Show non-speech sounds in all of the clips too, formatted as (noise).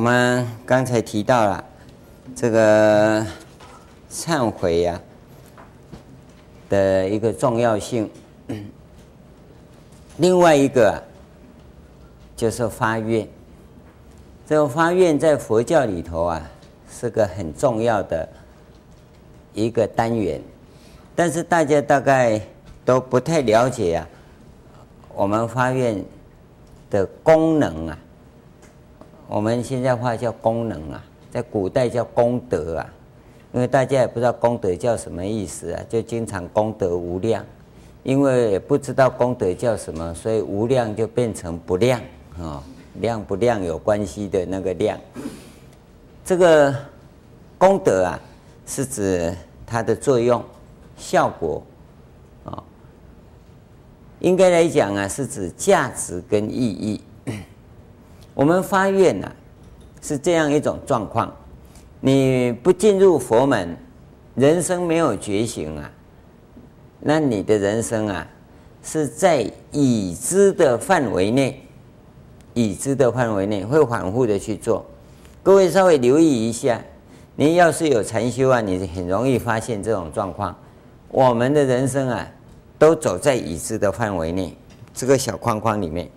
我们刚才提到了这个忏悔呀的一个重要性，(clears throat) 另外一个就是发愿。这个发愿在佛教里头啊，是个很重要的一个单元，但是大家大概都不太了解啊，我们发愿的功能啊，我们现在话叫功能啊，在古代叫功德啊，因为大家也不知道功德叫什么意思啊，就经常功德无量，因为也不知道功德叫什么，所以无量就变成不量啊。量不量有关系的那个量，这个功德啊，是指它的作用、效果啊。应该来讲啊，是指价值跟意义。我们发愿啊，是这样一种状况：你不进入佛门，人生没有觉醒啊，那你的人生啊，是在已知的范围内。已知的范围内会反复的去做，各位稍微留意一下，你要是有禅修啊，你很容易发现这种状况。我们的人生啊，都走在已知的范围内，这个小框框里面。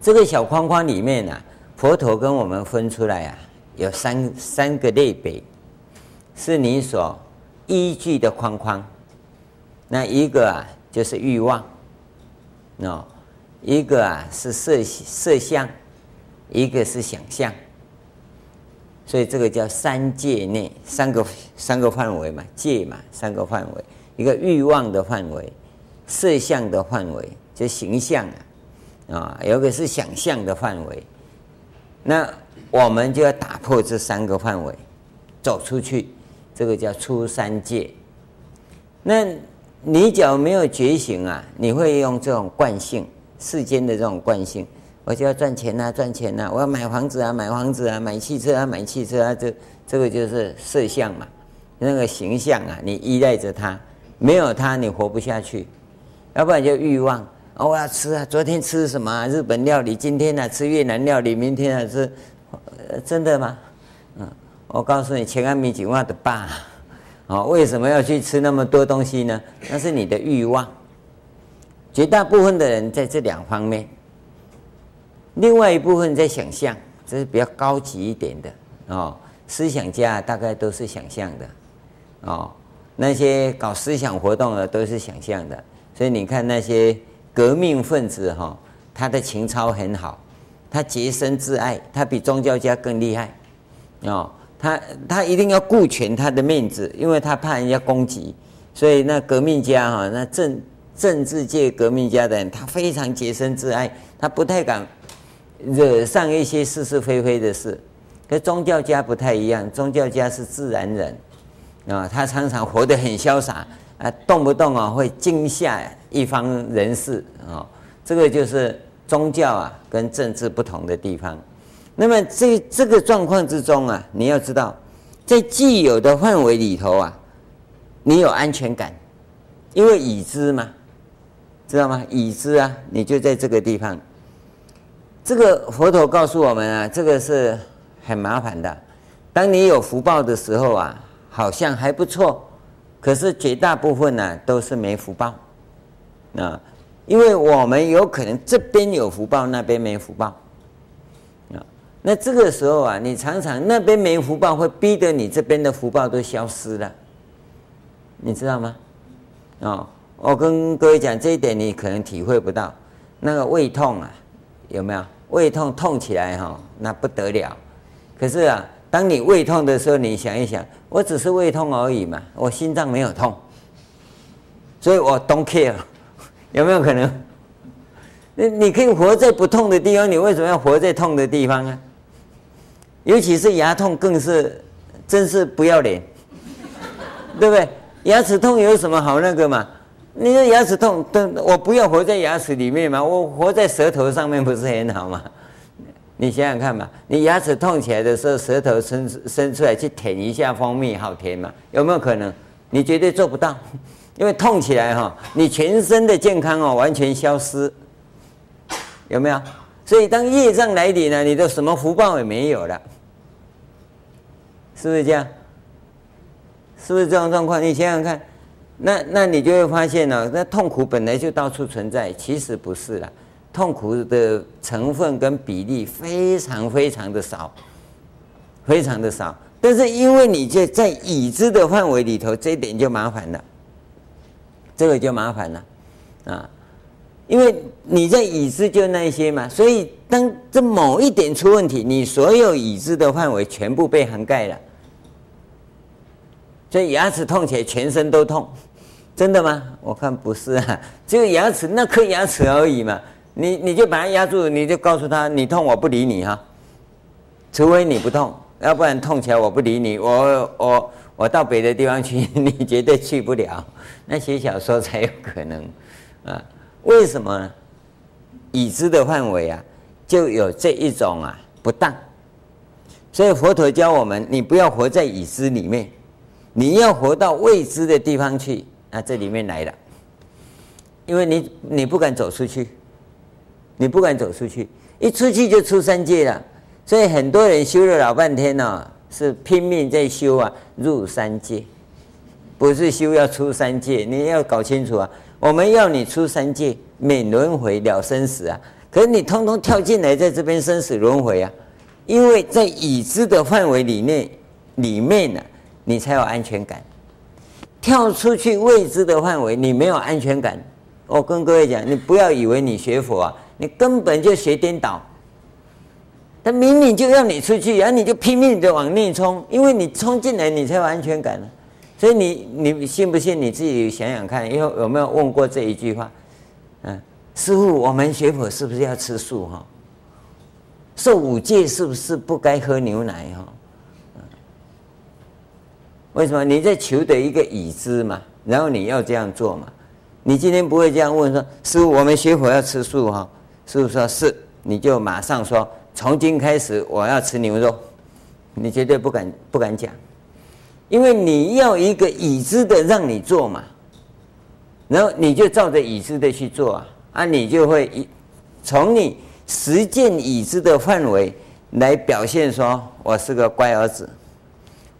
这个小框框里面啊，佛陀跟我们分出来啊，有三三个类别，是你所依据的框框。那一个啊，就是欲望，喏。一个啊是色色相，一个是想象，所以这个叫三界内三个三个范围嘛，界嘛三个范围，一个欲望的范围，色相的范围，就形象啊，啊，有个是想象的范围，那我们就要打破这三个范围，走出去，这个叫出三界。那你只要没有觉醒啊，你会用这种惯性。世间的这种惯性，我就要赚钱啊，赚钱啊，我要买房子啊，买房子啊，买汽车啊，买汽车啊，这这个就是色相嘛，那个形象啊，你依赖着它，没有它你活不下去，要不然就欲望，哦，我要吃啊，昨天吃什么？日本料理，今天呢吃越南料理，明天呢吃，真的吗？嗯，我告诉你，千万米几万的爸，哦，为什么要去吃那么多东西呢？那是你的欲望。绝大部分的人在这两方面，另外一部分在想象，这是比较高级一点的哦。思想家大概都是想象的哦，那些搞思想活动的都是想象的。所以你看那些革命分子哈，他的情操很好，他洁身自爱，他比宗教家更厉害哦。他他一定要顾全他的面子，因为他怕人家攻击，所以那革命家哈，那政。政治界革命家的人，他非常洁身自爱，他不太敢惹上一些是是非非的事。跟宗教家不太一样，宗教家是自然人啊，他常常活得很潇洒啊，动不动啊会惊吓一方人士啊。这个就是宗教啊跟政治不同的地方。那么这这个状况之中啊，你要知道，在既有的范围里头啊，你有安全感，因为已知嘛。知道吗？已知啊，你就在这个地方。这个佛陀告诉我们啊，这个是很麻烦的。当你有福报的时候啊，好像还不错，可是绝大部分呢、啊、都是没福报啊，因为我们有可能这边有福报，那边没福报啊。那这个时候啊，你常常那边没福报，会逼得你这边的福报都消失了，你知道吗？啊。我跟各位讲这一点，你可能体会不到。那个胃痛啊，有没有？胃痛痛起来哈，那不得了。可是啊，当你胃痛的时候，你想一想，我只是胃痛而已嘛，我心脏没有痛，所以我 don't care，有没有可能？你你可以活在不痛的地方，你为什么要活在痛的地方啊？尤其是牙痛，更是真是不要脸，对不对？牙齿痛有什么好那个嘛？你说牙齿痛，我不要活在牙齿里面嘛？我活在舌头上面不是很好吗？你想想看嘛，你牙齿痛起来的时候，舌头伸伸出来去舔一下蜂蜜，好甜嘛？有没有可能？你绝对做不到，因为痛起来哈，你全身的健康哦完全消失，有没有？所以当业障来临呢，你的什么福报也没有了，是不是这样？是不是这种状况？你想想看，那那你就会发现呢，那痛苦本来就到处存在，其实不是了，痛苦的成分跟比例非常非常的少，非常的少。但是因为你就在已知的范围里头，这一点就麻烦了，这个就麻烦了，啊，因为你在已知就那些嘛，所以当这某一点出问题，你所有已知的范围全部被涵盖了，所以牙齿痛起来全身都痛，真的吗？我看不是啊，只有牙齿那颗牙齿而已嘛，你你就把它压住，你就告诉他你痛我不理你哈，除非你不痛。要不然痛起来我不理你，我我我到别的地方去，你绝对去不了。(laughs) 那写小说才有可能啊？为什么呢？已知的范围啊，就有这一种啊不当。所以佛陀教我们，你不要活在已知里面，你要活到未知的地方去。那这里面来了，因为你你不敢走出去，你不敢走出去，一出去就出三界了。所以很多人修了老半天呢、是拼命在修啊，入三界，不是修要出三界。你要搞清楚啊，我们要你出三界，免轮回了生死啊。可是你通通跳进来，在这边生死轮回啊，因为在已知的范围里面，里面呢、你才有安全感。跳出去未知的范围，你没有安全感。我跟各位讲，你不要以为你学佛啊，你根本就学颠倒。他明明就要你出去，然后你就拼命的往内冲，因为你冲进来，你才有安全感呢。所以你你信不信？你自己想想看，以后有没有问过这一句话？嗯，师傅，我们学佛是不是要吃素？哈，受五戒是不是不该喝牛奶？哈，为什么？你在求得一个已知嘛，然后你要这样做嘛？你今天不会这样问说：师傅，我们学佛要吃素？哈，师傅说是，你就马上说。从今开始，我要吃牛肉，你绝对不敢不敢讲，因为你要一个已知的让你做嘛，然后你就照着已知的去做啊，啊，你就会一从你实践已知的范围来表现说，我是个乖儿子，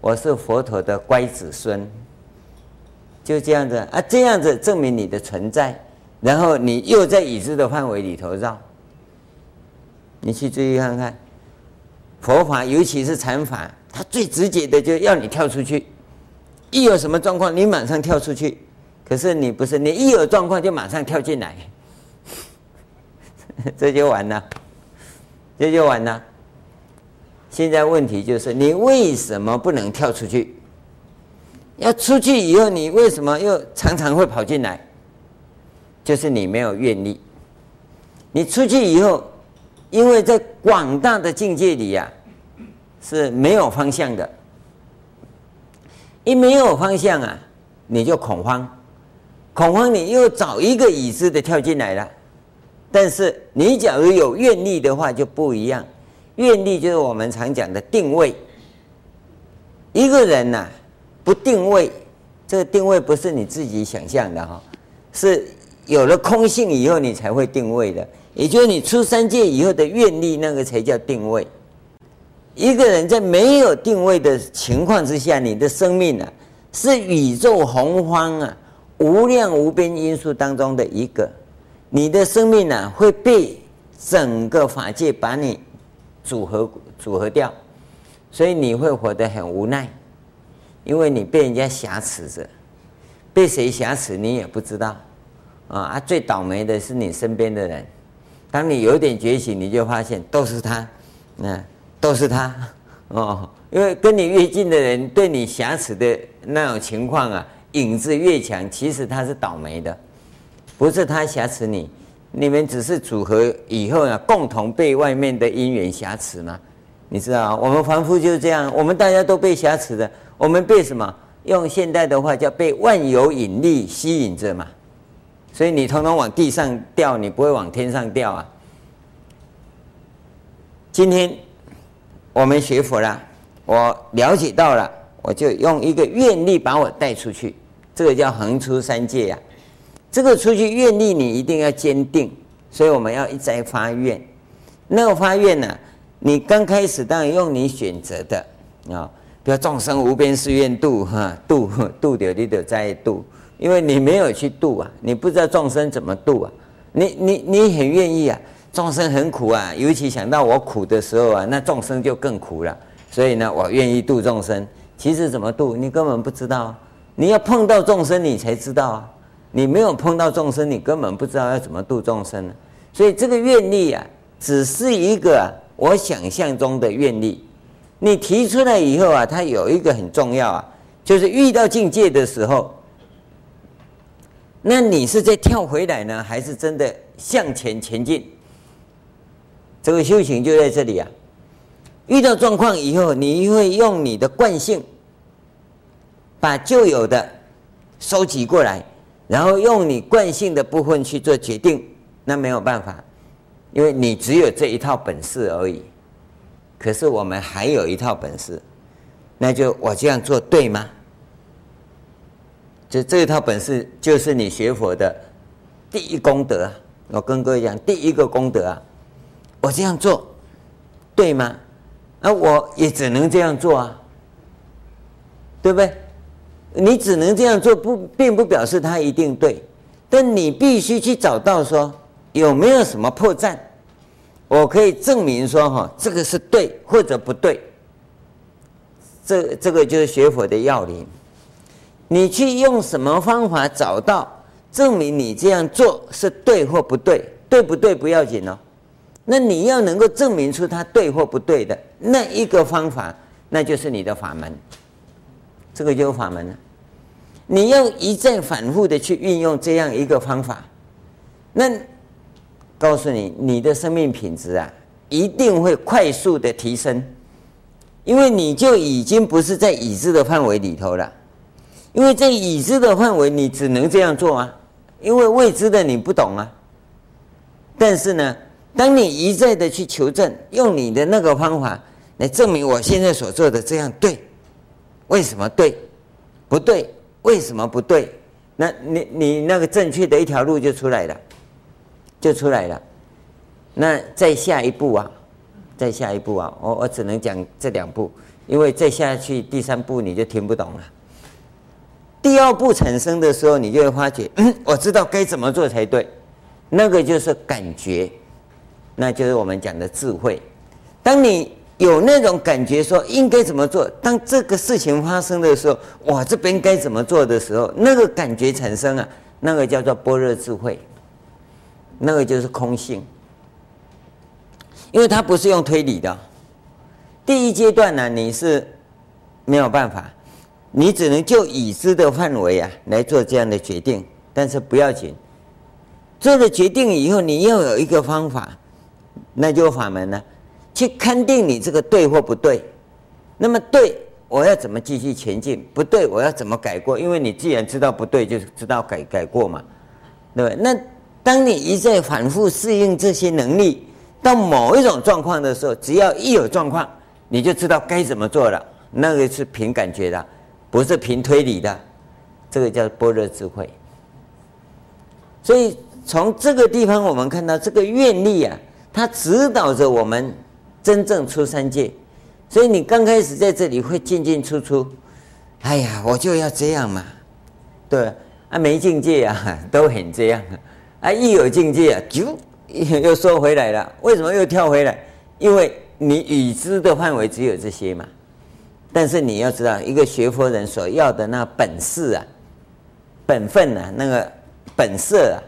我是佛陀的乖子孙，就这样子。啊，这样子证明你的存在，然后你又在已知的范围里头绕。你去注意看看，佛法尤其是禅法，它最直接的就要你跳出去，一有什么状况，你马上跳出去。可是你不是，你一有状况就马上跳进来，(laughs) 这就完了，这就完了。现在问题就是，你为什么不能跳出去？要出去以后，你为什么又常常会跑进来？就是你没有愿力。你出去以后。因为在广大的境界里呀、啊，是没有方向的。一没有方向啊，你就恐慌，恐慌你又找一个已知的跳进来了。但是你假如有愿力的话就不一样，愿力就是我们常讲的定位。一个人呐、不定位，这个定位不是你自己想象的哈，是有了空性以后你才会定位的。也就是你出三界以后的愿力，那个才叫定位。一个人在没有定位的情况之下，你的生命啊，是宇宙洪荒啊，无量无边因素当中的一个。你的生命啊，会被整个法界把你组合组合掉，所以你会活得很无奈，因为你被人家挟持着，被谁挟持你也不知道啊。啊，最倒霉的是你身边的人。当你有点觉醒，你就发现都是他，那都是他 (laughs) 哦。因为跟你越近的人，对你瑕疵的那种情况啊，影子越强，其实他是倒霉的，不是他瑕疵你，你们只是组合以后啊，共同被外面的因缘瑕疵嘛。你知道，我们凡夫就是这样，我们大家都被瑕疵的，我们被什么？用现代的话叫被万有引力吸引着嘛。所以你通通往地上掉，你不会往天上掉啊。今天我们学佛了，我了解到了，我就用一个愿力把我带出去，这个叫横出三界呀、这个出去愿力你一定要坚定，所以我们要一再发愿，那个发愿呢、你刚开始当然用你选择的啊，比如众生无边誓愿度哈，度度的你得在度，因为你没有去度啊，你不知道众生怎么度啊，你你你很愿意啊，众生很苦啊，尤其想到我苦的时候啊，那众生就更苦了，所以呢，我愿意度众生。其实怎么度，你根本不知道，你要碰到众生，你才知道啊。你没有碰到众生，你根本不知道要怎么度众生呢。所以这个愿力啊，只是一个，我想象中的愿力。你提出来以后啊，它有一个很重要啊，就是遇到境界的时候，那你是在跳回来呢，还是真的向前前进？这个修行就在这里啊。遇到状况以后，你会用你的惯性，把旧有的收集过来。然后用你惯性的部分去做决定，那没有办法，因为你只有这一套本事而已。可是我们还有一套本事，那就我这样做对吗？就这一套本事，就是你学佛的第一功德啊。我跟各位讲，第一个功德啊，我这样做对吗？那我也只能这样做啊，对不对？你只能这样做，不，并不表示它一定对，但你必须去找到说有没有什么破绽，我可以证明说哈，这个是对或者不对。这这个就是学佛的要领。你去用什么方法找到证明你这样做是对或不对？对不对不要紧哦，那你要能够证明出它对或不对的那一个方法，那就是你的法门。这个就是法门了。你要一再反复的去运用这样一个方法，那告诉你，你的生命品质啊，一定会快速的提升，因为你就已经不是在已知的范围里头了。因为在已知的范围，你只能这样做啊，因为未知的你不懂啊。但是呢，当你一再的去求证，用你的那个方法来证明我现在所做的这样对，为什么对？不对？为什么不对？那你你那个正确的一条路就出来了，就出来了。那再下一步啊，再下一步啊，我我只能讲这两步，因为再下去第三步你就听不懂了。第二步产生的时候，你就会发觉，嗯，我知道该怎么做才对。那个就是感觉，那就是我们讲的智慧。当你有那种感觉，说应该怎么做？当这个事情发生的时候，哇，这边该怎么做的时候，那个感觉产生啊，那个叫做般若智慧，那个就是空性，因为它不是用推理的。第一阶段呢，你是没有办法，你只能就已知的范围啊来做这样的决定，但是不要紧，做了决定以后，你要有一个方法，那就法门了。去勘定你这个对或不对，那么对，我要怎么继续前进？不对，我要怎么改过？因为你既然知道不对，就知道改改过嘛，对吧？那当你一再反复适应这些能力，到某一种状况的时候，只要一有状况，你就知道该怎么做了。那个是凭感觉的，不是凭推理的，这个叫般若智慧。所以从这个地方，我们看到这个愿力啊，它指导着我们。真正出三界，所以你刚开始在这里会进进出出，哎呀，我就要这样嘛，对啊，没境界啊，(laughs) 都很这样啊，一有境界啊，就 (laughs) 又收回来了。为什么又跳回来？因为你已知的范围只有这些嘛。但是你要知道，一个学佛人所要的那本事啊、本分啊、那个本色啊，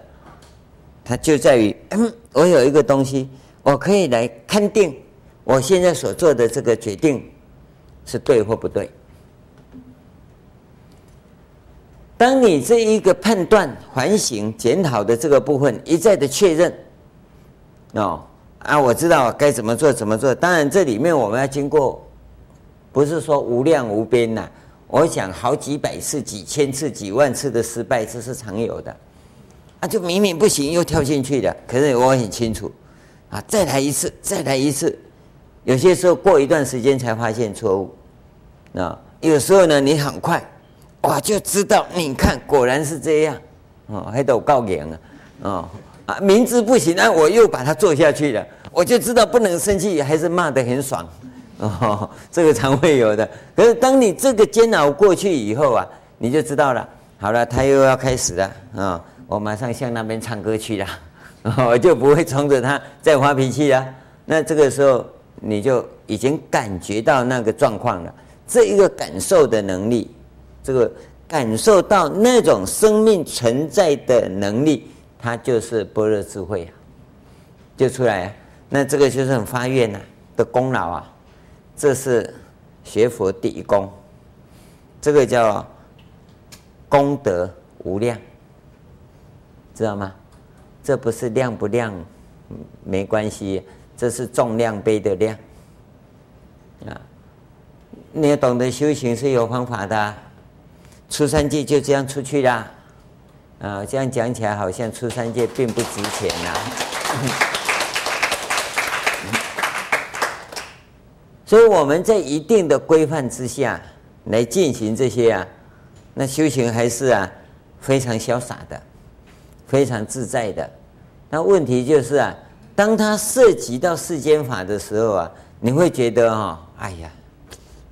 它就在于，我有一个东西，我可以来勘定。我现在所做的这个决定是对或不对？当你这一个判断、反省、检讨的这个部分一再的确认，哦啊，我知道该怎么做，怎么做。当然，这里面我们要经过，不是说无量无边呐。我想好几百次、几千次、几万次的失败，这是常有的。啊，就明明不行，又跳进去了。可是我很清楚，啊，再来一次，再来一次。有些时候过一段时间才发现错误，啊，有时候呢，你很快，哇，就知道，你看果然是这样，哦，还都告赢啊，哦，啊，明知不行，啊，我又把它做下去了，我就知道不能生气，还是骂得很爽。(laughs) 哦，这个常会有的。可是当你这个煎熬过去以后啊，你就知道了。好了，他又要开始了啊、我马上向那边唱歌去了，(laughs) 我就不会冲着他再发脾气了。那这个时候你就已经感觉到那个状况了。这一个感受的能力，这个感受到那种生命存在的能力，它就是般若智慧啊，就出来啊。那这个就是很发愿呐的功劳啊。这是学佛第一功，这个叫功德无量，知道吗？这不是量不量没关系，这是重量杯的量啊！你要懂得修行是有方法的，出三界就这样出去啦啊！这样讲起来好像出三界并不值钱呐。所以我们在一定的规范之下来进行这些啊，那修行还是啊非常潇洒的，非常自在的。那问题就是啊，当它涉及到世间法的时候啊，你会觉得哦，哎呀，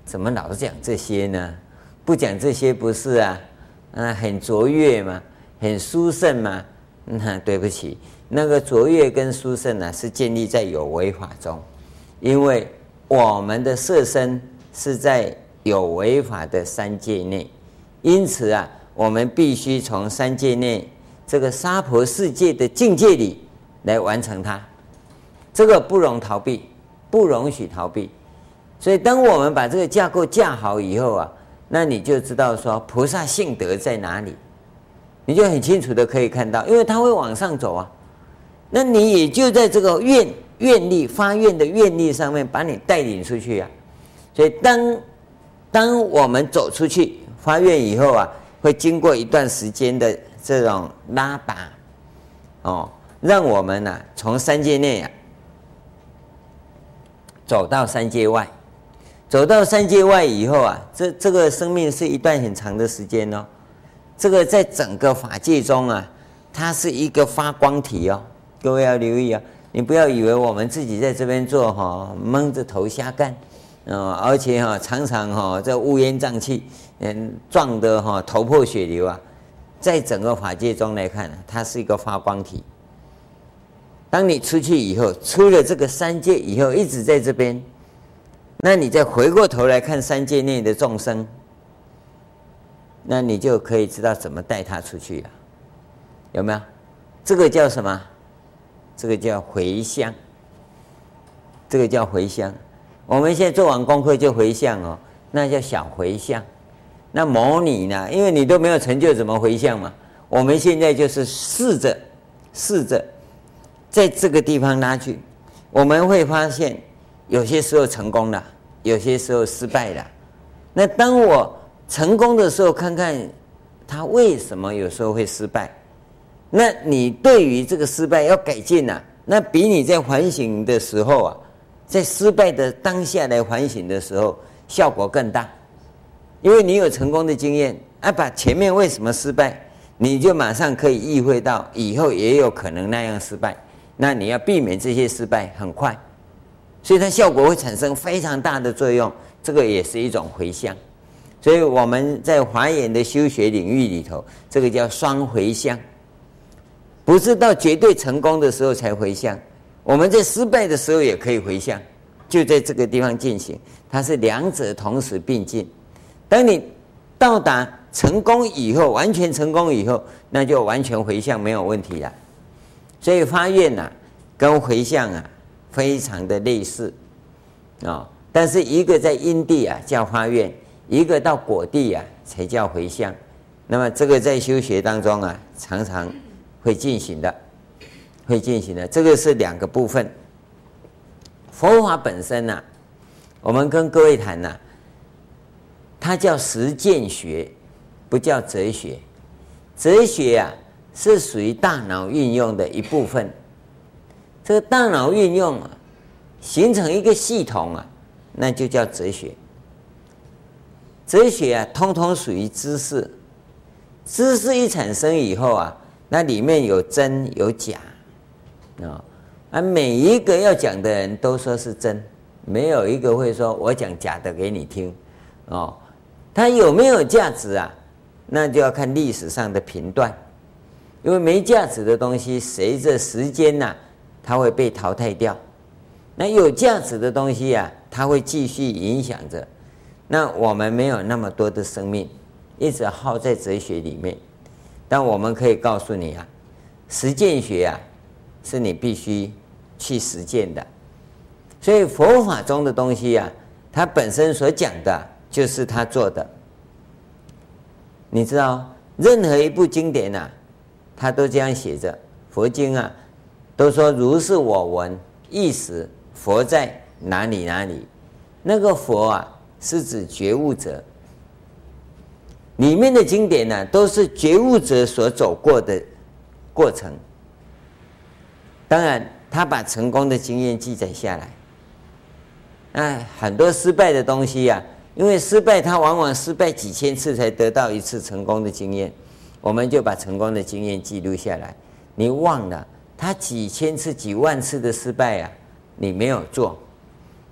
怎么老是讲这些呢？不讲这些不是啊？啊，很卓越嘛，很殊胜嘛？那对不起，那个卓越跟殊胜呢，是建立在有为法中，因为。我们的色身是在有违法的三界内，因此啊，我们必须从三界内这个娑婆世界的境界里来完成它，这个不容逃避，不容许逃避。所以，当我们把这个架构架好以后啊，那你就知道说菩萨性德在哪里，你就很清楚的可以看到，因为它会往上走啊，那你也就在这个愿。愿力发愿的愿力上面把你带领出去啊，所以当当我们走出去发愿以后啊，会经过一段时间的这种拉拔，哦，让我们呢、啊、从三界内啊走到三界外，走到三界外以后啊，这这个生命是一段很长的时间哦，这个在整个法界中啊，它是一个发光体哦，各位要留意啊。你不要以为我们自己在这边做哈，蒙着头瞎干，啊，而且哈常常哈这乌烟瘴气，嗯，撞得哈头破血流啊，在整个法界中来看，它是一个发光体。当你出去以后，出了这个三界以后，一直在这边，那你再回过头来看三界内的众生，那你就可以知道怎么带他出去了，有没有？这个叫什么？这个叫回向，这个叫回向。我们现在做完功课就回向哦，那叫小回向。那模拟呢？因为你都没有成就，怎么回向嘛？我们现在就是试着，试着在这个地方拉去，我们会发现有些时候成功了，有些时候失败了。那当我成功的时候，看看他为什么有时候会失败。那你对于这个失败要改进呐、啊，那比你在反省的时候啊，在失败的当下来反省的时候效果更大，因为你有成功的经验，啊，把前面为什么失败，你就马上可以意会到以后也有可能那样失败，那你要避免这些失败很快，所以它效果会产生非常大的作用，这个也是一种回向，所以我们在华严的修学领域里头，这个叫双回向。不是到绝对成功的时候才回向，我们在失败的时候也可以回向，就在这个地方进行，它是两者同时并进。当你到达成功以后，完全成功以后，那就完全回向没有问题了。所以发愿呐、啊，跟回向啊，非常的类似啊、但是一个在因地啊叫发愿，一个到果地啊才叫回向。那么这个在修学当中啊，常常。会进行的，会进行的，这个是两个部分。佛法本身呢、我们跟各位谈呢、它叫实践学，不叫哲学。哲学啊，是属于大脑运用的一部分。这个大脑运用啊，形成一个系统啊，那就叫哲学。哲学啊，通通属于知识。知识一产生以后啊。那里面有真有假，啊，啊，每一个要讲的人都说是真，没有一个会说我讲假的给你听，哦，它有没有价值啊？那就要看历史上的评断，因为没价值的东西，随着时间呐、它会被淘汰掉。那有价值的东西啊，它会继续影响着。那我们没有那么多的生命，一直耗在哲学里面，但我们可以告诉你啊，实践学啊，是你必须去实践的。所以佛法中的东西啊，它本身所讲的就是他做的。你知道，任何一部经典呐、啊，它都这样写着。佛经啊，都说如是我闻，亦是佛在哪里哪里。那个佛啊，是指觉悟者。里面的经典呢、都是觉悟者所走过的过程。当然，他把成功的经验记载下来。哎，很多失败的东西呀、因为失败，他往往失败几千次才得到一次成功的经验，我们就把成功的经验记录下来。你忘了他几千次、几万次的失败啊，你没有做，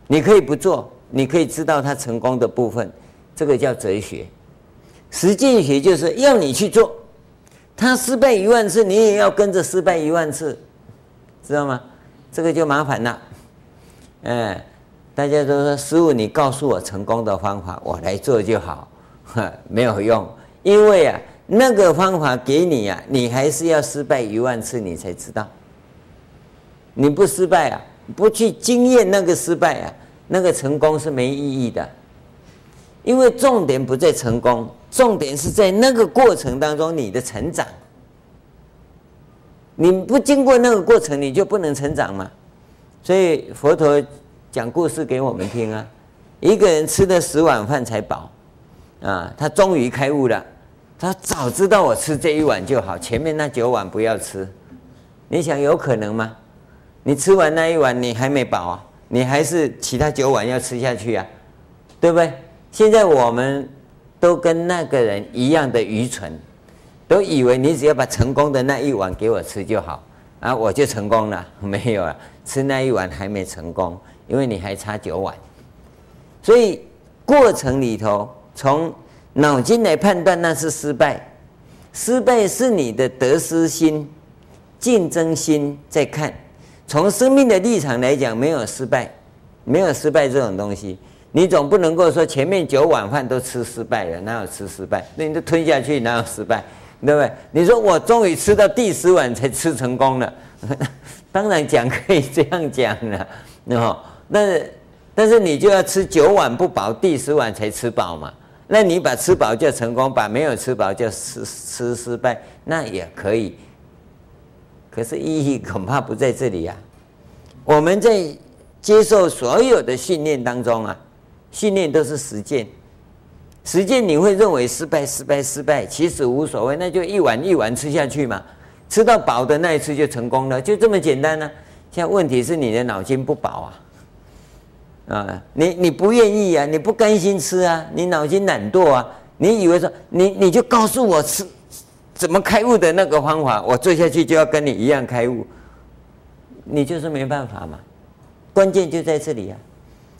你可以不做，你可以知道他成功的部分，这个叫哲学。实践学就是要你去做，他失败一万次，你也要跟着失败一万次，知道吗？这个就麻烦了，哎。大家都说：“师傅，你告诉我成功的方法，我来做就好。”呵没有用，因为啊，那个方法给你啊，你还是要失败一万次，你才知道。你不失败啊，不去经验那个失败啊，那个成功是没意义的。因为重点不在成功，重点是在那个过程当中你的成长。你不经过那个过程，你就不能成长嘛。所以佛陀。讲故事给我们听啊！一个人吃了十碗饭才饱，啊，他终于开悟了。他早知道我吃这一碗就好，前面那九碗不要吃。你想有可能吗？你吃完那一碗，你还没饱啊？你还是其他九碗要吃下去啊？对不对？现在我们都跟那个人一样的愚蠢，都以为你只要把成功的那一碗给我吃就好啊，我就成功了。(laughs) 没有啊，吃那一碗还没成功。因为你还差九碗，所以过程里头从脑筋来判断那是失败，失败是你的得失心、竞争心在看。从生命的立场来讲，没有失败，没有失败这种东西。你总不能够说前面九碗饭都吃失败了，哪有吃失败？那你都吞下去，哪有失败？对不对？你说我终于吃到第十碗才吃成功了，(laughs) 当然讲可以这样讲了，(laughs) 那但是，但是你就要吃九碗不饱，第十碗才吃饱嘛？那你把吃饱叫成功，把没有吃饱叫吃吃失败，那也可以。可是意义恐怕不在这里呀、啊。我们在接受所有的训练当中啊，训练都是实践。实践你会认为失败、失败、失败，其实无所谓，那就一碗一碗吃下去嘛，吃到饱的那一次就成功了，就这么简单呢、现在问题是你的脑筋不饱啊。啊，你你不愿意啊，你不甘心吃啊，你脑筋懒惰啊，你以为说你你就告诉我吃怎么开悟的那个方法，我做下去就要跟你一样开悟，你就是没办法嘛。关键就在这里啊，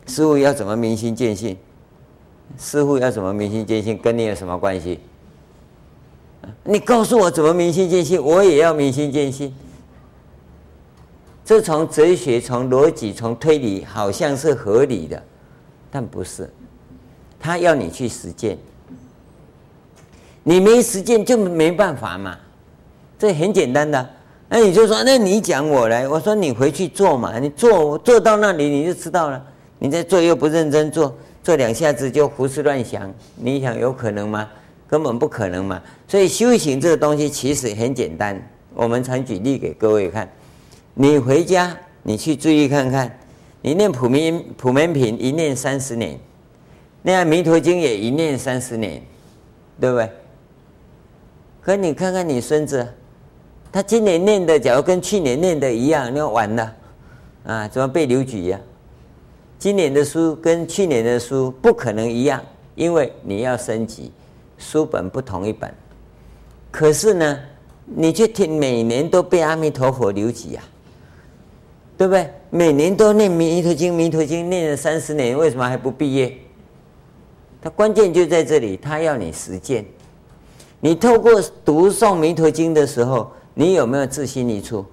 师父要怎么明心见性？师父要怎么明心见性？跟你有什么关系？你告诉我怎么明心见性，我也要明心见性。这从哲学、从逻辑、从推理，好像是合理的，但不是。他要你去实践，你没实践就没办法嘛。这很简单的。那你就说，那你讲我来，我说你回去做嘛。你做做到那里你就知道了。你在做又不认真做，做两下子就胡思乱想，你想有可能吗？根本不可能嘛。所以修行这个东西其实很简单。我们常举例给各位看。你回家，你去注意看看，你念普门普门品一念三十年，念弥陀经也一念三十年，对不对？可你看看你孙子，他今年念的，假如跟去年念的一样，那完了，啊，怎么被留级呀？今年的书跟去年的书不可能一样，因为你要升级，书本不同一本。可是呢，你却听每年都被阿弥陀佛留级呀？对不对？每年都念《弥陀经》，《弥陀经》念了三十年，为什么还不毕业？它关键就在这里，他要你实践。你透过读诵《弥陀经》的时候，你有没有自心一处？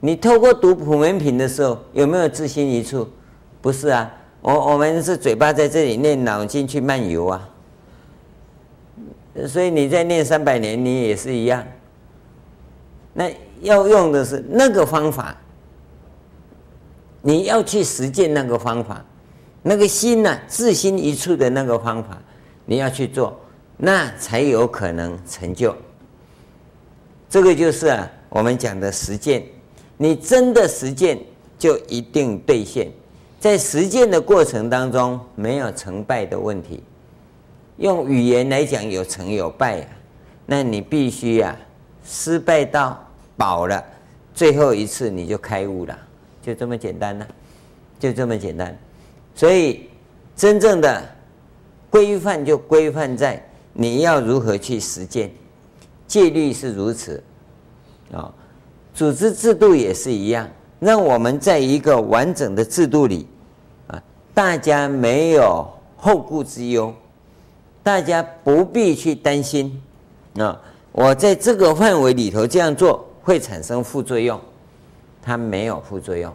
你透过读普门品的时候，有没有自心一处？不是啊，我我们是嘴巴在这里念，脑筋去漫游啊。所以你在念三百年，你也是一样。那要用的是那个方法。你要去实践那个方法，那个心呢、啊，自心一处的那个方法，你要去做，那才有可能成就。这个就是啊，我们讲的实践。你真的实践，就一定兑现。在实践的过程当中，没有成败的问题。用语言来讲，有成有败啊。那你必须呀、啊，失败到饱了，最后一次你就开悟了。就这么简单呢、就这么简单。所以，真正的规范就规范在你要如何去实践。戒律是如此，啊，组织制度也是一样。让我们在一个完整的制度里，啊，大家没有后顾之忧，大家不必去担心，啊，我在这个范围里头这样做会产生副作用。它没有副作用，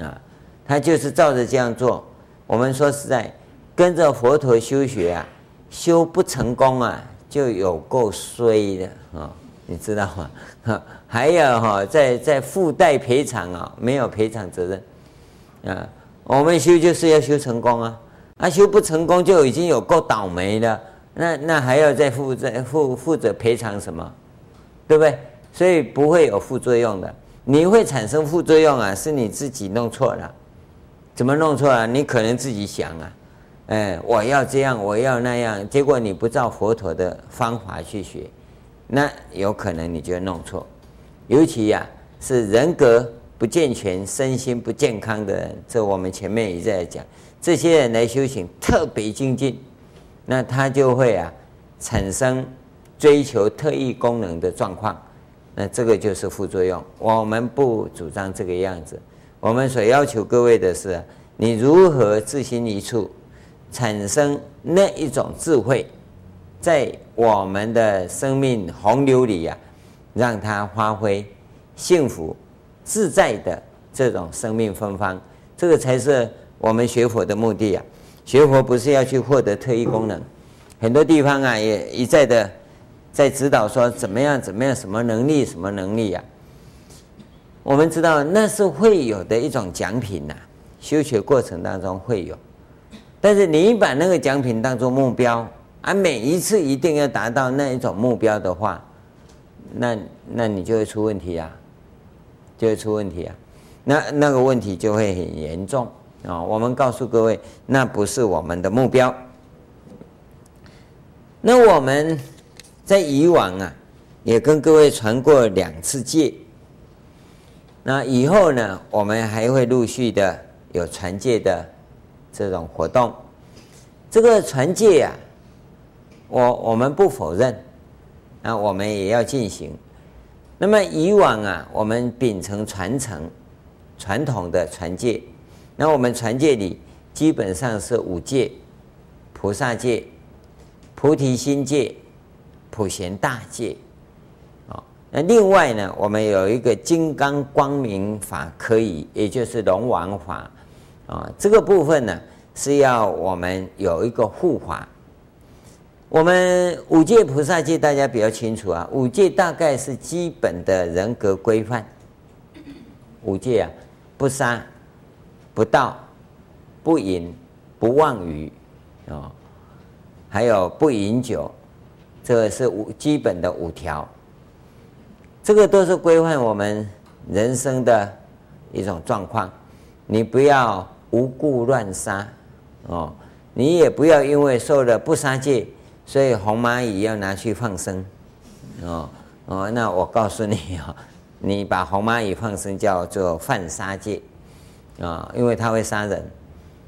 啊，它就是照着这样做。我们说实在，跟着佛陀修学啊，修不成功啊，就有够衰的啊，你知道吗？(laughs) 还有哈，在在附带赔偿啊，没有赔偿责任啊。我们修就是要修成功啊，啊，修不成功就已经有够倒霉了，那那还要再负责负负责赔偿什么？对不对？所以不会有副作用的。你会产生副作用啊，是你自己弄错了，怎么弄错了？你可能自己想啊，哎，我要这样，我要那样，结果你不照佛陀的方法去学，那有可能你就弄错。尤其呀、是人格不健全、身心不健康的人，这我们前面也在讲，这些人来修行特别精进，那他就会啊产生追求特异功能的状况。那这个就是副作用，我们不主张这个样子。我们所要求各位的是，你如何自心一处，产生那一种智慧，在我们的生命洪流里呀、让它发挥幸福自在的这种生命芬芳。这个才是我们学佛的目的、啊。学佛不是要去获得特异功能，很多地方啊也一再的。在指导说怎么样怎么样什么能力什么能力呀、啊？我们知道那是会有的一种奖品呐、修学过程当中会有，但是你把那个奖品当做目标，啊，每一次一定要达到那一种目标的话，那那你就会出问题啊，就会出问题啊，那那个问题就会很严重啊、我们告诉各位，那不是我们的目标，那我们。在以往啊，也跟各位传过两次戒。那以后呢，我们还会陆续的有传戒的这种活动。这个传戒啊，我我们不否认，那我们也要进行。那么以往啊，我们秉承传承传统的传戒，那我们传戒里基本上是五戒：菩萨戒、菩提心戒。普贤大戒，啊，那另外呢，我们有一个金刚光明法可以，也就是龙王法，啊，这个部分呢是要我们有一个护法。我们五戒菩萨戒大家比较清楚啊，五戒大概是基本的人格规范。五戒啊，不杀、不盗、不淫、不妄语，啊，还有不饮酒。这个是五基本的五条，这个都是规范我们人生的一种状况。你不要无故乱杀哦，你也不要因为受了不杀戒，所以红蚂蚁要拿去放生哦哦。那我告诉你啊，(laughs) 你把红蚂蚁放生叫做犯杀戒啊，因为它会杀人，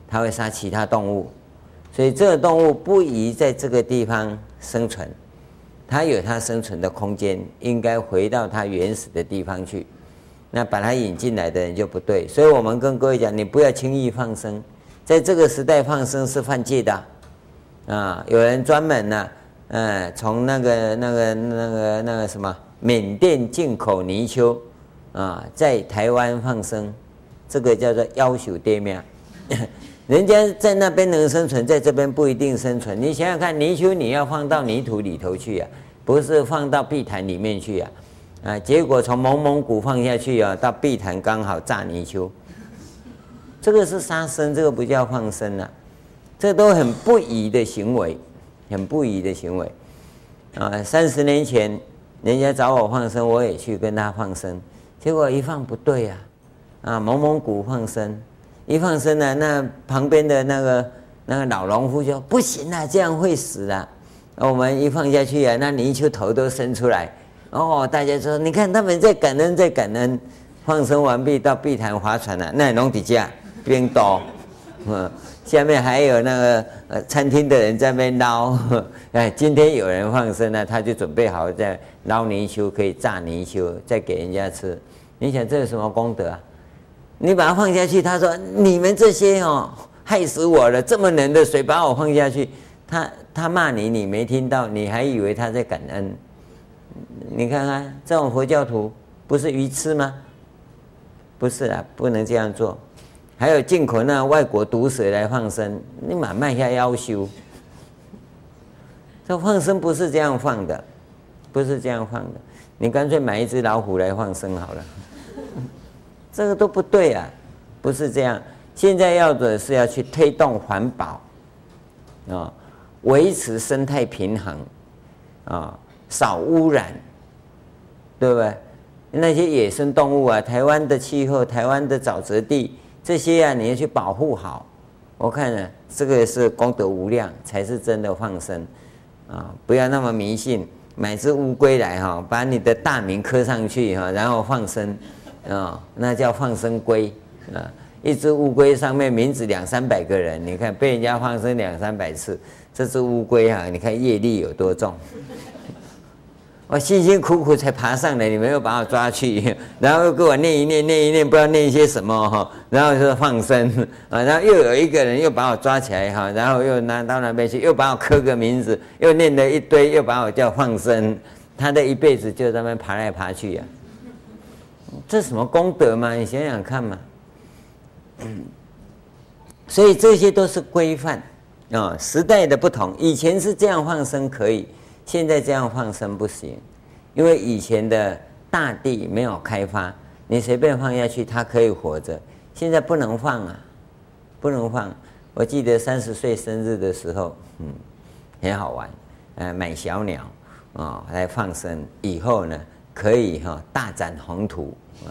它会杀其他动物，所以这个动物不宜在这个地方生存。它有它生存的空间，应该回到它原始的地方去。那把它引进来的人就不对。所以我们跟各位讲，你不要轻易放生，在这个时代放生是犯戒的！啊有人专门呢、啊，呃，从那个那个那个那个什么缅甸进口泥鳅啊，在台湾放生，这个叫做夭寿店面。(laughs) 人家在那边能生存，在这边不一定生存。你想想看，泥鳅你要放到泥土里头去呀、啊，不是放到碧潭里面去呀、啊？啊，结果从蒙蒙古放下去啊，到碧潭刚好炸泥鳅，这个是杀生，这个不叫放生啊，这都很不宜的行为，很不宜的行为。啊，三十年前人家找我放生，我也去跟他放生，结果一放不对呀、啊，啊，蒙蒙古放生。一放生呢，那旁边的那个那个老农夫就不行啊，这样会死啊。我们一放下去啊，那泥鳅头都伸出来。哦，大家说，你看他们在感恩，在感恩。放生完毕到碧潭划船了、啊，那农底下边刀，嗯，下面还有那个呃餐厅的人在那边捞。(laughs) 哎，今天有人放生了，他就准备好在捞泥鳅，可以炸泥鳅，再给人家吃。你想这有什么功德啊？你把它放下去，他说：“你们这些哦，害死我了！这么冷的水把我放下去。”他他骂你，你没听到，你还以为他在感恩。你看看这种佛教徒不是愚痴吗？不是啊，不能这样做。还有进口那外国毒蛇来放生，你马卖下夭寿。这放生不是这样放的，不是这样放的。你干脆买一只老虎来放生好了。这个都不对啊，不是这样。现在要的是要去推动环保，啊，维持生态平衡，啊，少污染，对不对？那些野生动物啊，台湾的气候、台湾的沼泽地，这些啊，你要去保护好。我看呢，这个是功德无量，才是真的放生，啊，不要那么迷信，买只乌龟来哈，把你的大名刻上去哈，然后放生。啊、那叫放生龟啊！一只乌龟上面名字两三百个人，你看被人家放生两三百次，这只乌龟啊，你看业力有多重？我辛辛苦苦才爬上来，你们又把我抓去，然后又给我念一念，念一念，不知道念一些什么哈，然后说放生啊，然后又有一个人又把我抓起来哈，然后又拿到那边去，又把我刻个名字，又念了一堆，又把我叫放生，他的一辈子就在那边爬来爬去呀、啊。这什么功德嘛？你想想看嘛。嗯，所以这些都是规范啊，时代的不同。以前是这样放生可以，现在这样放生不行，因为以前的大地没有开发，你随便放下去，它可以活着。现在不能放啊，不能放。我记得三十岁生日的时候，嗯，很好玩，呃，买小鸟啊来放生，以后呢。可以哈，大展宏图啊！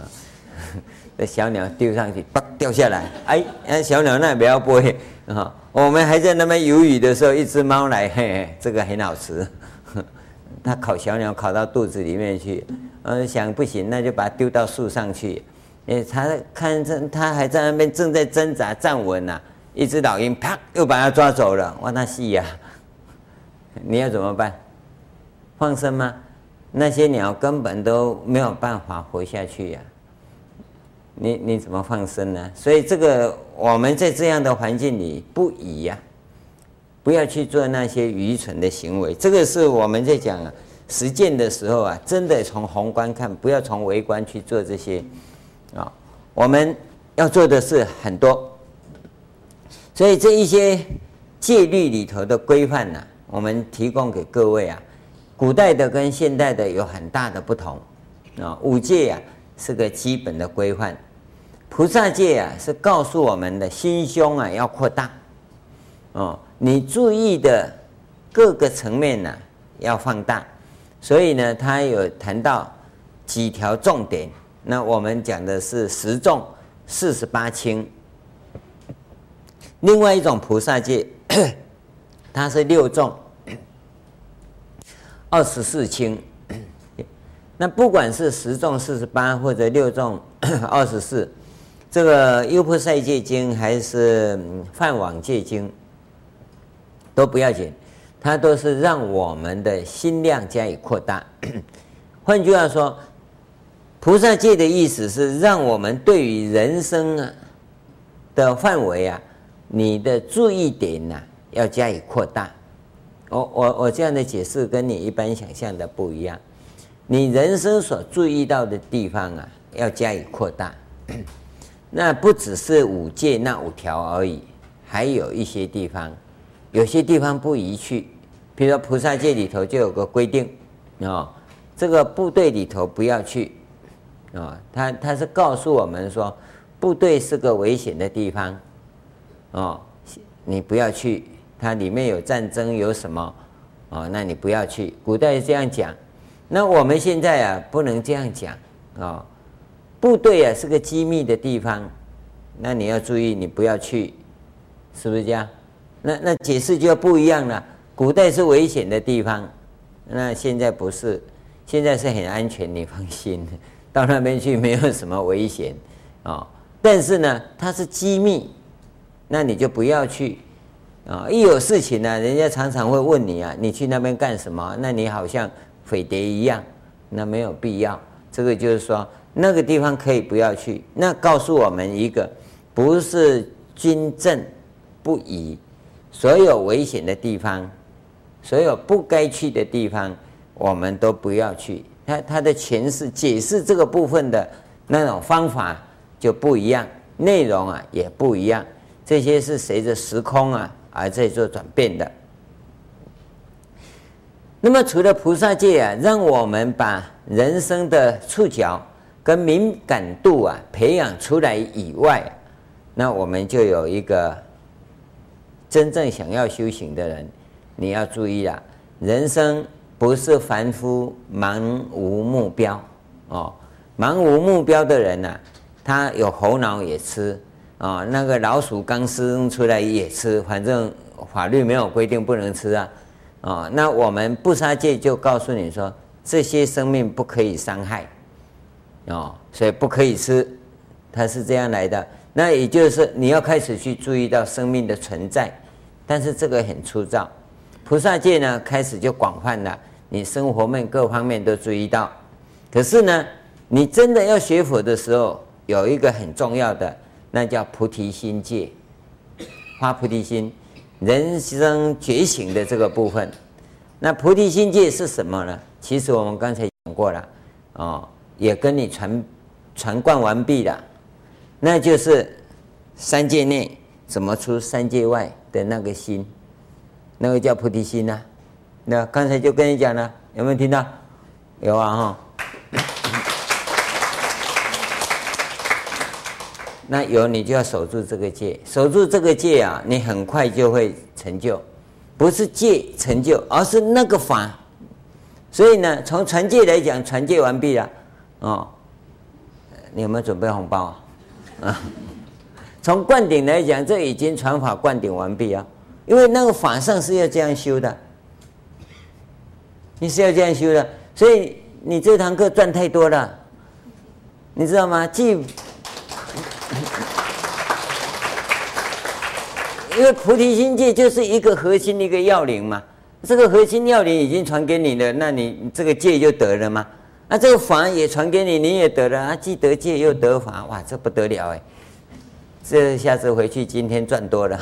(laughs) 这小鸟丢上去，啪掉下来，哎，那小鸟那不要飞啊！我们还在那边游鱼的时候，一只猫来，嘿嘿，这个很好吃。它烤小鸟烤到肚子里面去，嗯，想不行，那就把它丢到树上去。哎，它看这，它还在那边正在挣扎站稳呐，一只老鹰啪又把它抓走了。哇，那戏呀！你要怎么办？放生吗？那些鸟根本都没有办法活下去呀、你你怎么放生呢？所以这个我们在这样的环境里不宜呀、不要去做那些愚蠢的行为。这个是我们在讲，实践的时候啊，真的从宏观看，不要从微观去做这些啊。我们要做的是很多，所以这一些戒律里头的规范呢，我们提供给各位啊。古代的跟现代的有很大的不同，啊，五戒啊是个基本的规范，菩萨戒啊是告诉我们的心胸啊要扩大，哦，你注意的各个层面呢要放大，所以呢，他有谈到几条重点，那我们讲的是十重四十八轻，另外一种菩萨戒，(clears throat) 它是六重。二十四轻，那不管是十重四十八或者六重二十四，这个优婆塞戒经还是梵网戒经都不要紧，它都是让我们的心量加以扩大。(clears throat) 换句话说，菩萨戒的意思是让我们对于人生啊的范围啊，你的注意点呐、要加以扩大。我我我这样的解释跟你一般想象的不一样。你人生所注意到的地方啊，要加以扩大。(clears throat) 那不只是五戒那五条而已，还有一些地方，有些地方不宜去。比如说菩萨戒里头就有个规定，啊，这个部队里头不要去。啊，他他是告诉我们说，部队是个危险的地方，哦，你不要去，它里面有战争有什么，哦，那你不要去。古代这样讲，那我们现在啊不能这样讲啊，哦，部队啊是个机密的地方，那你要注意，你不要去，是不是这样？那那解释就不一样了。古代是危险的地方，那现在不是，现在是很安全，你放心。到那边去没有什么危险啊，但是呢，它是机密，那你就不要去啊。一有事情呢，人家常常会问你啊，你去那边干什么？那你好像匪谍一样，那没有必要。这个就是说，那个地方可以不要去。那告诉我们一个，不是军政不宜，所有危险的地方，所有不该去的地方，我们都不要去。他他的诠释解释这个部分的那种方法就不一样，内容啊也不一样，这些是随着时空啊而在做转变的。那么除了菩萨戒啊，让我们把人生的触角跟敏感度啊培养出来以外，那我们就有一个真正想要修行的人，你要注意了，人生。不是凡夫盲无目标哦，盲无目标的人呐、他有猴脑也吃啊、那个老鼠刚生出来也吃，反正法律没有规定不能吃啊、哦。那我们不杀戒就告诉你说，这些生命不可以伤害哦，所以不可以吃，它是这样来的。那也就是你要开始去注意到生命的存在，但是这个很粗糙。菩萨戒呢，开始就广泛了。你生活面各方面都注意到，可是呢，你真的要学佛的时候，有一个很重要的，那叫菩提心戒，发菩提心，人生觉醒的这个部分。那菩提心戒是什么呢？其实我们刚才讲过了，哦，也跟你传传贯完毕了，那就是三界内怎么出三界外的那个心，那个叫菩提心呐、那刚才就跟你讲了，有没有听到？有啊哈。那有你就要守住这个戒，守住这个戒啊，你很快就会成就。不是戒成就，而是那个法。所以呢，从传戒来讲，传戒完毕了，哦，你有没有准备红包啊？啊从灌顶来讲，这已经传法灌顶完毕啊，因为那个法上是要这样修的。你是要这样修的，所以你这堂课赚太多了，你知道吗？既 (laughs) 因为菩提心戒就是一个核心的一个要领嘛，这个核心要领已经传给你了，那你这个戒就得了吗？那这个法也传给你，你也得了啊，既得戒又得法，哇，这不得了哎！这下次回去今天赚多了，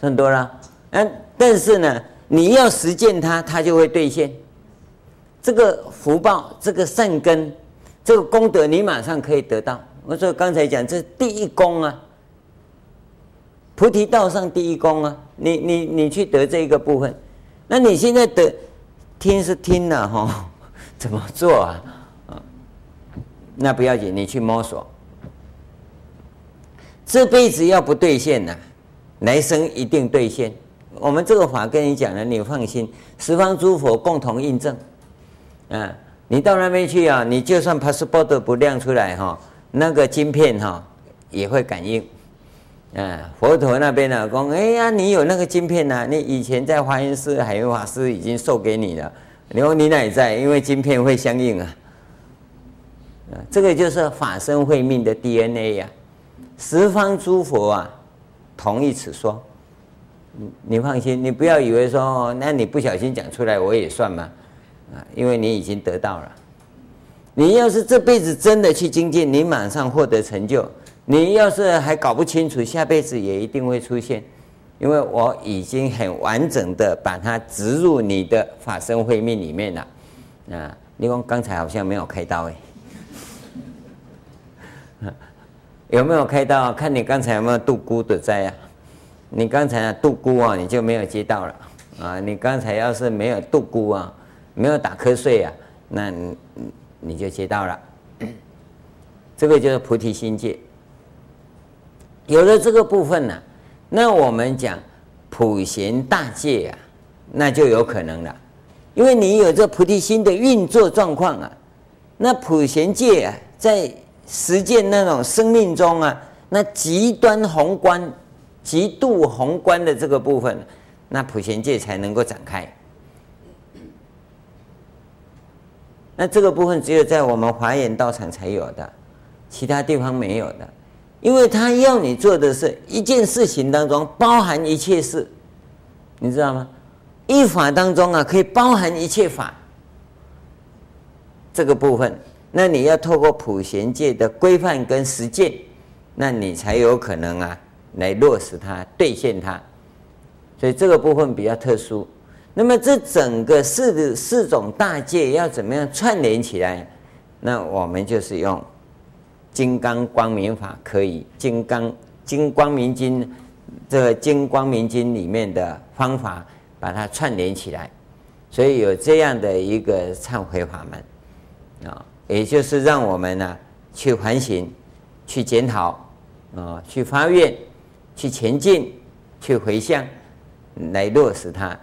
赚多了，嗯，但是呢。你要实践它，它就会兑现。这个福报，这个善根，这个功德，你马上可以得到。我说刚才讲，这第一功啊，菩提道上第一功啊，你你你去得这一个部分，那你现在得听是听了哈，(laughs) 怎么做啊？那不要紧，你去摸索。这辈子要不兑现呐，来生一定兑现。我们这个法跟你讲了，你放心，十方诸佛共同印证。啊，你到那边去啊，你就算 passport 不亮出来哈，那个晶片哈也会感应。啊，佛陀那边呢讲，哎呀，你有那个晶片呐，你以前在华严寺海云法师已经授给你了，你说你哪在？因为晶片会相应啊。啊，这个就是法身慧命的 DNA 呀，十方诸佛啊，同意此说。你放心，你不要以为说，那你不小心讲出来我也算吗？啊，因为你已经得到了，你要是这辈子真的去精进，你马上获得成就；你要是还搞不清楚，下辈子也一定会出现，因为我已经很完整的把它植入你的法身慧命里面了。啊，你说刚才好像没有开刀哎。(laughs) 有没有开刀？看你刚才有没有度孤的灾啊？你刚才啊度孤啊，你就没有接到了啊！你刚才要是没有度孤啊，没有打瞌睡啊，那你你就接到了。这个就是菩提心戒。有了这个部分呢、那我们讲普贤大戒啊，那就有可能了，因为你有这菩提心的运作状况啊，那普贤戒啊，在。实践那种生命中啊，那极端宏观、极度宏观的这个部分，那普贤戒才能够展开。那这个部分只有在我们华严道场才有的，其他地方没有的，因为他要你做的是一件事情当中包含一切事，你知道吗？一法当中啊，可以包含一切法，这个部分。那你要透过普贤戒的规范跟实践，那你才有可能啊来落实它、兑现它。所以这个部分比较特殊。那么这整个四四种大戒要怎么样串联起来？那我们就是用金刚光明法，可以金刚金光明经这个金光明经里面的方法把它串联起来。所以有这样的一个忏悔法门啊。也就是让我们呢去反省、去检讨啊、去发愿、去前进、去回向，来落实它。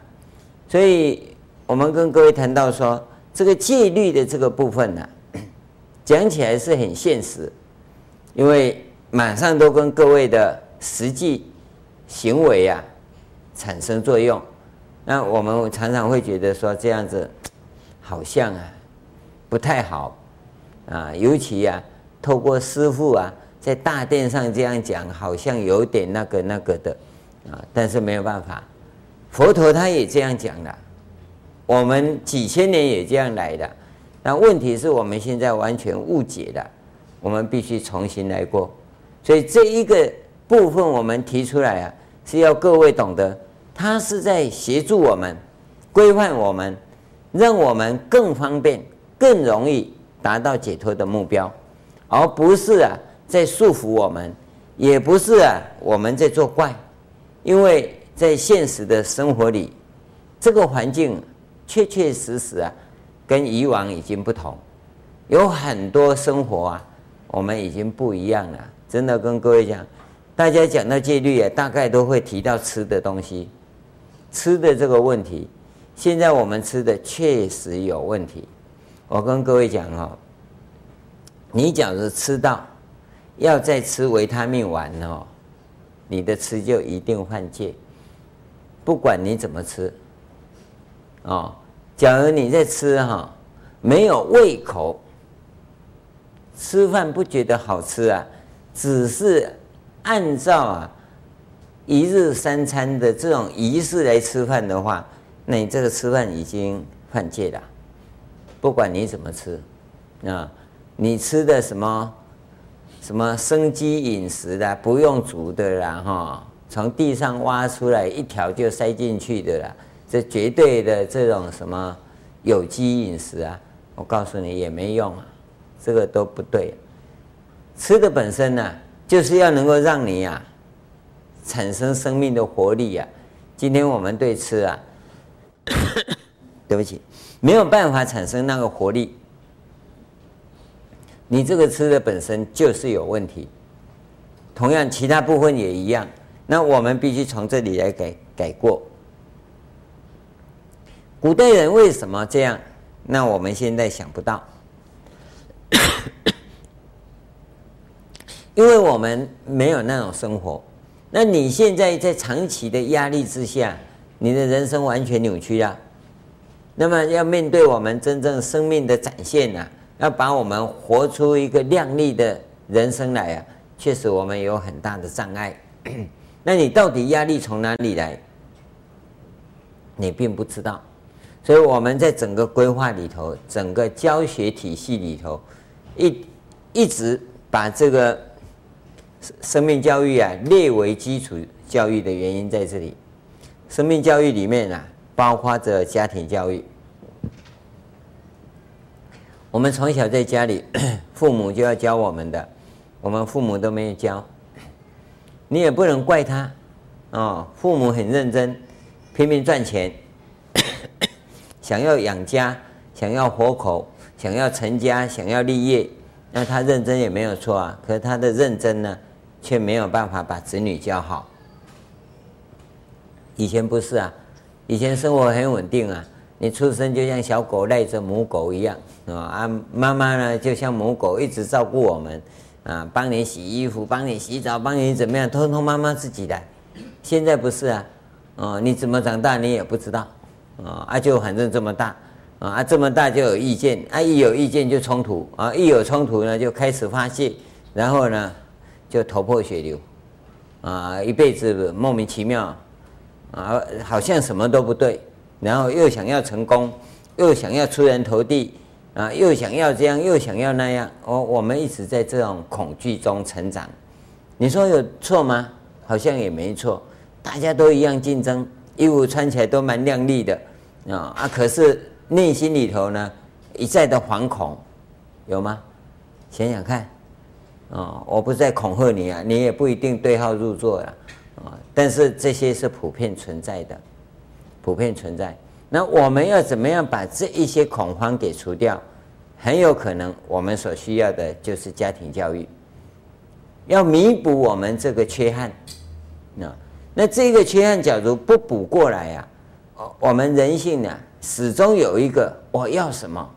所以我们跟各位谈到说，这个戒律的这个部分呢，讲起来是很现实，因为马上都跟各位的实际行为啊产生作用。那我们常常会觉得说，这样子好像啊不太好。啊，尤其呀、啊，透过师父啊，在大殿上这样讲，好像有点那个那个的，啊，但是没有办法，佛陀他也这样讲的，我们几千年也这样来的，那问题是我们现在完全误解了，我们必须重新来过，所以这一个部分我们提出来啊，是要各位懂得，他是在协助我们，规范我们，让我们更方便、更容易。达到解脱的目标，而不是啊在束缚我们，也不是啊我们在作怪，因为在现实的生活里，这个环境确确实实啊跟以往已经不同，有很多生活啊我们已经不一样了。真的跟各位讲，大家讲到戒律啊，大概都会提到吃的东西，吃的这个问题，现在我们吃的确实有问题。我跟各位讲哦，你假如吃到要再吃维他命丸哦，你的吃就一定犯戒，不管你怎么吃哦。假如你在吃哈，没有胃口，吃饭不觉得好吃啊，只是按照啊一日三餐的这种仪式来吃饭的话，那你这个吃饭已经犯戒了。不管你怎么吃，啊，你吃的什么什么生机饮食的，不用煮的啦，哈，从地上挖出来一条就塞进去的啦，这绝对的这种什么有机饮食啊，我告诉你也没用啊，这个都不对。吃的本身呢，就是要能够让你呀产生生命的活力呀。今天我们对吃啊，对不起。没有办法产生那个活力，你这个吃的本身就是有问题。同样，其他部分也一样。那我们必须从这里来改改过。古代人为什么这样？那我们现在想不到，(coughs) 因为我们没有那种生活。那你现在在长期的压力之下，你的人生完全扭曲了。那么要面对我们真正生命的展现呢、要把我们活出一个亮丽的人生来啊，确实我们有很大的障碍。(coughs) 那你到底压力从哪里来？你并不知道，所以我们在整个规划里头，整个教学体系里头，一一直把这个生命教育啊列为基础教育的原因在这里。生命教育里面啊，包括着家庭教育。我们从小在家里，父母就要教我们的，我们父母都没有教，你也不能怪他，哦，父母很认真，拼命赚钱。(coughs) 想要养家，想要活口，想要成家，想要立业，那他认真也没有错啊。可是他的认真呢，却没有办法把子女教好。以前不是啊，以前生活很稳定啊。你出生就像小狗赖着母狗一样啊啊，妈妈呢就像母狗一直照顾我们啊，帮你洗衣服，帮你洗澡，帮你怎么样，通通妈妈自己来。现在不是啊，哦，你怎么长大你也不知道。啊，啊，就反正这么大，啊，这么大就有意见，啊，一有意见就冲突，啊，一有冲突呢就开始发泄，然后呢就头破血流，啊，一辈子莫名其妙，啊，好像什么都不对，然后又想要成功，又想要出人头地，啊，又想要这样，又想要那样，我我们一直在这种恐惧中成长，你说有错吗？好像也没错，大家都一样竞争。衣服穿起来都蛮亮丽的啊啊！可是内心里头呢，一再的惶恐，有吗？想想看啊！我不是在恐吓你啊，你也不一定对号入座呀啊！但是这些是普遍存在的，普遍存在。那我们要怎么样把这一些恐慌给除掉？很有可能我们所需要的就是家庭教育，要弥补我们这个缺憾那。那这个缺憾，假如不补过来呀，我们人性呢，始终有一个我要什么，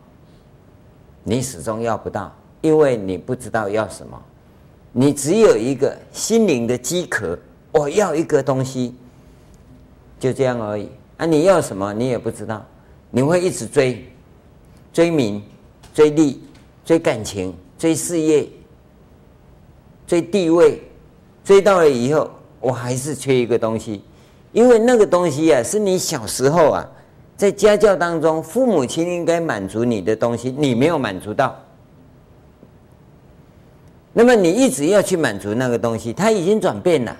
你始终要不到，因为你不知道要什么，你只有一个心灵的饥渴，我要一个东西，就这样而已。啊，你要什么，你也不知道，你会一直追，追名，追利，追感情，追事业，追地位，追到了以后。我还是缺一个东西，因为那个东西啊，是你小时候啊，在家教当中，父母亲应该满足你的东西，你没有满足到。那么你一直要去满足那个东西，它已经转变了，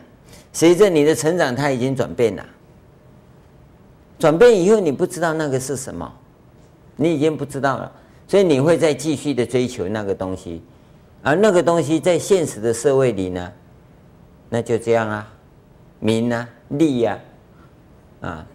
随着你的成长，它已经转变了。转变以后，你不知道那个是什么，你已经不知道了，所以你会再继续的追求那个东西，而那个东西在现实的社会里呢？那就这样啊，名啊，利呀，啊，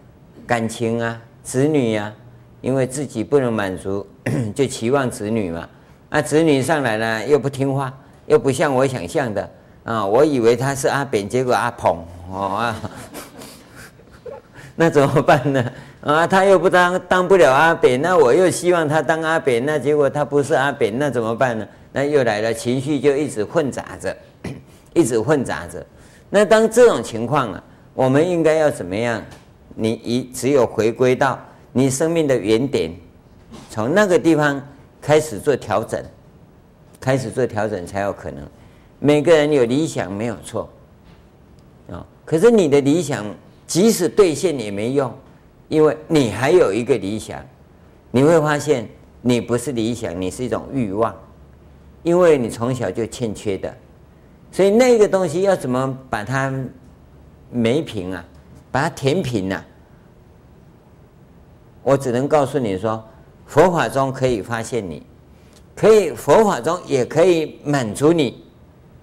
感情啊，子女呀、啊，因为自己不能满足，(clears throat) 就期望子女嘛。啊，子女上来呢又不听话，又不像我想象的啊，我以为他是阿扁，结果阿鹏哦啊，(laughs) 那怎么办呢？啊，他又不当当不了阿扁，那我又希望他当阿扁，那结果他不是阿扁，那怎么办呢？那又来了，情绪就一直混杂着。(clears throat) 一直混杂着，那当这种情况啊，我们应该要怎么样？你一只有回归到你生命的原点，从那个地方开始做调整，开始做调整才有可能。每个人有理想没有错啊，可是你的理想即使兑现也没用，因为你还有一个理想，你会发现你不是理想，你是一种欲望，因为你从小就欠缺的。所以那个东西要怎么把它没平啊，把它填平啊？我只能告诉你说，佛法中可以发现你，可以佛法中也可以满足你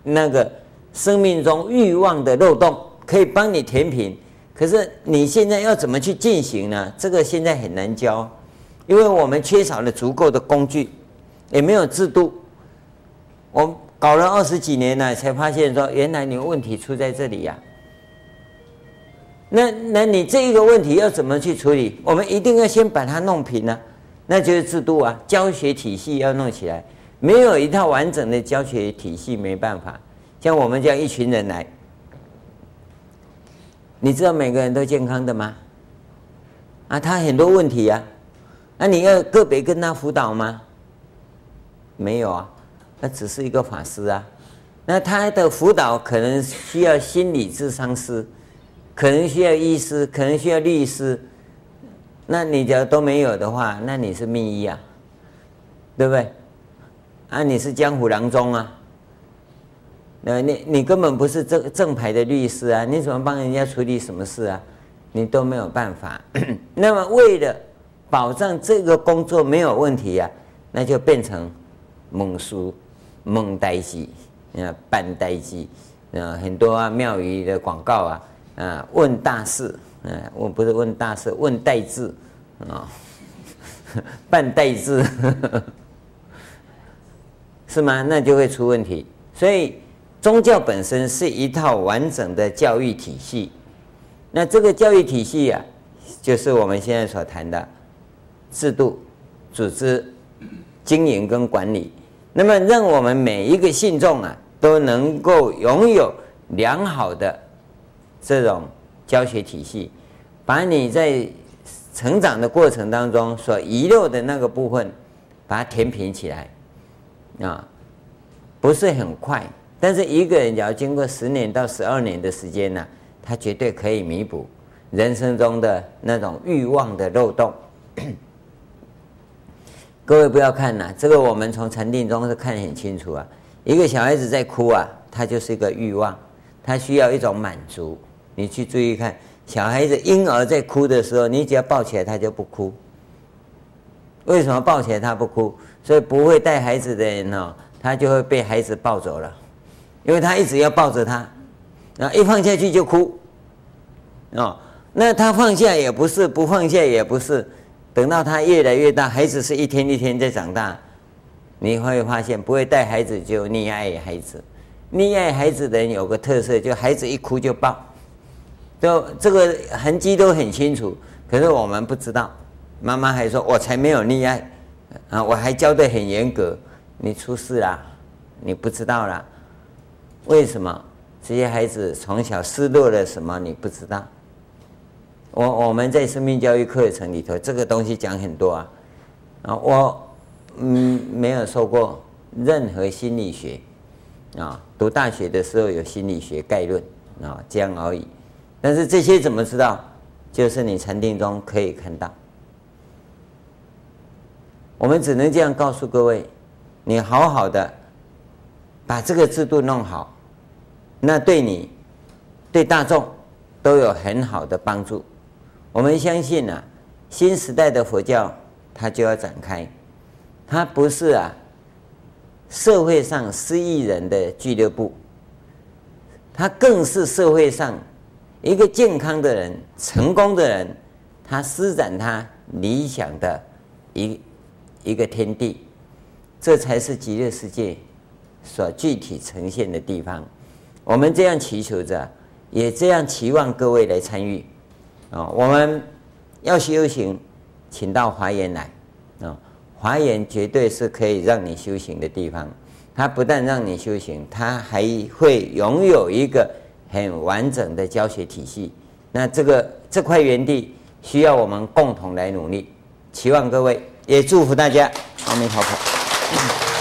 那个生命中欲望的漏洞，可以帮你填平。可是你现在要怎么去进行呢？这个现在很难教，因为我们缺少了足够的工具，也没有制度。我。搞了二十几年了，才发现说原来你问题出在这里呀、那那你这一个问题要怎么去处理？我们一定要先把它弄平呢、那就是制度啊，教学体系要弄起来。没有一套完整的教学体系，没办法。像我们这样一群人来，你知道每个人都健康的吗？啊，他很多问题呀、啊，那你要个别跟他辅导吗？没有啊。那只是一个法师啊，那他的辅导可能需要心理咨商师，可能需要医师，可能需要律师，那你只要都没有的话，那你是命医啊，对不对？啊，你是江湖郎中啊，那你你根本不是正正牌的律师啊，你怎么帮人家处理什么事啊？你都没有办法。(clears throat) 那么为了保障这个工作没有问题呀、啊，那就变成蒙书、蒙代记、啊办代记，啊很多啊庙宇的广告啊，啊问大事，啊问不是问大事，问代字啊，办代志。(laughs) 是吗？那就会出问题。所以宗教本身是一套完整的教育体系。那这个教育体系呀、啊，就是我们现在所谈的制度、组织、经营跟管理。那么让我们每一个信众啊，都能够拥有良好的这种教学体系，把你在成长的过程当中所遗漏的那个部分，把它填平起来。啊，不是很快，但是一个人只要经过十年到十二年的时间呢、他绝对可以弥补人生中的那种欲望的漏洞。各位不要看呐、这个我们从禅定中是看得很清楚啊。一个小孩子在哭啊，他就是一个欲望，他需要一种满足。你去注意看，小孩子婴儿在哭的时候，你只要抱起来，他就不哭。为什么抱起来他不哭？所以不会带孩子的人呢，他就会被孩子抱走了，因为他一直要抱着他，然后一放下去就哭，哦，那他放下也不是，不放下也不是，等到他越来越大，孩子是一天一天在长大，你会发现不会带孩子就溺爱孩子，溺爱孩子的人有个特色，就孩子一哭就抱，就这个痕迹都很清楚，可是我们不知道，妈妈还说我才没有溺爱。啊，我还教得很严格，你出事啦，你不知道啦，为什么这些孩子从小失落了什么？你不知道。我我们在生命教育课程里头，这个东西讲很多啊。啊，我嗯没有受过任何心理学，啊，读大学的时候有心理学概论啊，这样而已。但是这些怎么知道？就是你禅定中可以看到。我们只能这样告诉各位：你好好的把这个制度弄好，那对你、对大众都有很好的帮助。我们相信啊，新时代的佛教它就要展开，它不是啊社会上失意人的俱乐部，它更是社会上一个健康的人、成功的人，他施展他理想的一。一个天地，这才是极乐世界所具体呈现的地方。我们这样祈求着，也这样期望各位来参与。啊，我们要修行，请到华严来。啊，华严绝对是可以让你修行的地方。它不但让你修行，它还会拥有一个很完整的教学体系。那这个这块园地需要我们共同来努力。期望各位。也祝福大家，阿弥陀佛。